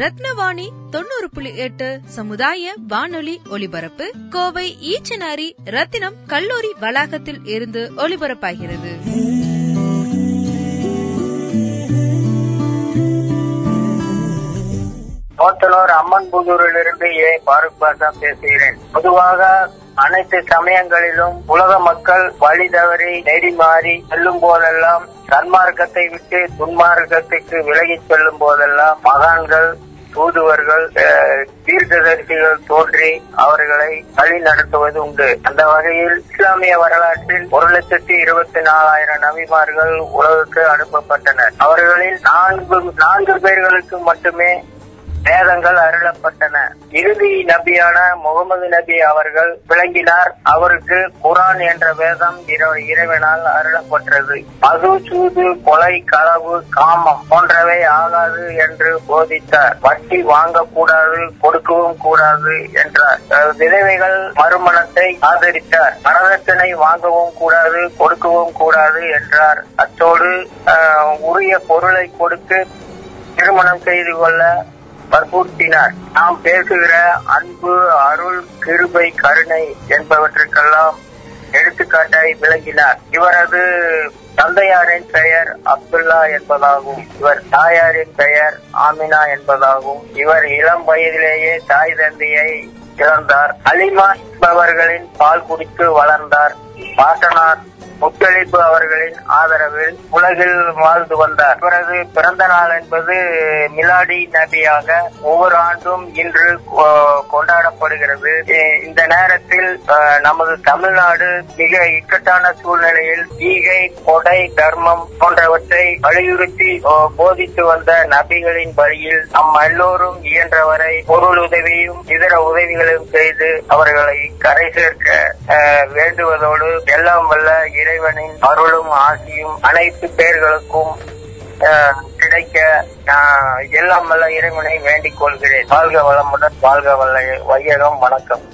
ரத்னவாணி தொண்ணூறு புள்ளி எட்டு சமுதாய வானொலி ஒலிபரப்பு. கோவை ஈச்சனாரி ரத்தினம் கல்லூரி வளாகத்தில் இருந்து ஒலிபரப்பாகிறது. போத்தனூர் அம்மன் புதூரிலிருந்து ஏ. பாருக் பாஷா பேசுகிறேன். பொதுவாக அனைத்து சமயங்களிலும் உலக மக்கள் வழி தவறி நெறி மாறி செல்லும் போதெல்லாம் சன்மார்க்கத்தை விட்டு துன்மார்க்கத்துக்கு விலகிச் செல்லும் போதெல்லாம் மகான்கள் தூதுவர்கள் அஹ், தீர்க்கதரிசிகள் தோன்றி அவர்களை வழி நடத்துவது உண்டு. அந்த வகையில் இஸ்லாமிய வரலாற்றில் ஒரு லட்சத்தி இருபத்தி நாலாயிரம் நபிமார்கள் உலகுக்கு அனுப்பப்பட்டனர். அவர்களில் நான்கு நான்கு பேர்களுக்கு மட்டுமே வேதங்கள் அருளப்பட்டன. இறுதி நபியான முகமது நபி அவர்கள் விளங்கினார். அவருக்கு குரான் என்ற வேதம் இறை- இறைவனால் அருளப்பட்டது. மது சூது கொலை களவு காமம் போன்றவை ஆகாது என்று போதித்தார். வட்டி வாங்கக்கூடாது கொடுக்கவும் கூடாது என்றார். விதவைகள் மறுமணத்தை ஆதரித்தார். மரணத்தினை வாங்கவும் கூடாது கொடுக்கவும் கூடாது என்றார். அத்தோடு உரிய பொருளை கொடுத்து திருமணம் செய்து கொள்ள வற்புறுத்தினார். நாம் பேசுகிற அன்பு அருள் கிருபை கருணை என்பவற்றுக்கெல்லாம் எடுத்துக்காட்டாய் விளங்கினார். இவரது தந்தையாரின் பெயர் அப்துல்லா என்பதாகும். இவர் தாயாரின் பெயர் ஆமினா என்பதாகும். இவர் இளம் வயதிலேயே தாய் தந்தையை இழந்தார். அலிமா என்பவர்களின் பால் குடித்து வளர்ந்தார். பாட்டனார் முத்தளிப்பு அவர்களின் ஆதரவில் உலகில் வாழ்ந்து வந்தார் இவரது பிறந்த நாள் என்பது மிலாடி நபியாக ஒவ்வொரு ஆண்டும் இன்று கொ- கொண்டாடப்படுகிறது. இந்த நேரத்தில் நமது தமிழ்நாடு மிக இக்கட்டான சூழ்நிலையில் ஈகை கொடை தர்மம் போன்றவற்றை வலியுறுத்தி போதித்து வந்த நபிகளின் வழியில் நம் எல்லோரும் இயன்றவரை பொருள் உதவியும் இதர உதவிகளையும் செய்து அவர்களை கரை சேர்க்க வேண்டுவதோடு எல்லாம் வல்ல இறைவனின் அருளும் ஆசியும் அனைத்து பேர்களுக்கும் கிடைக்க நான் எல்லாம் வல்ல இறைவனை வேண்டிக் கொள்கிறேன். வாழ்க வளமுடன் வாழ்க வல்ல வையகம் வணக்கம்.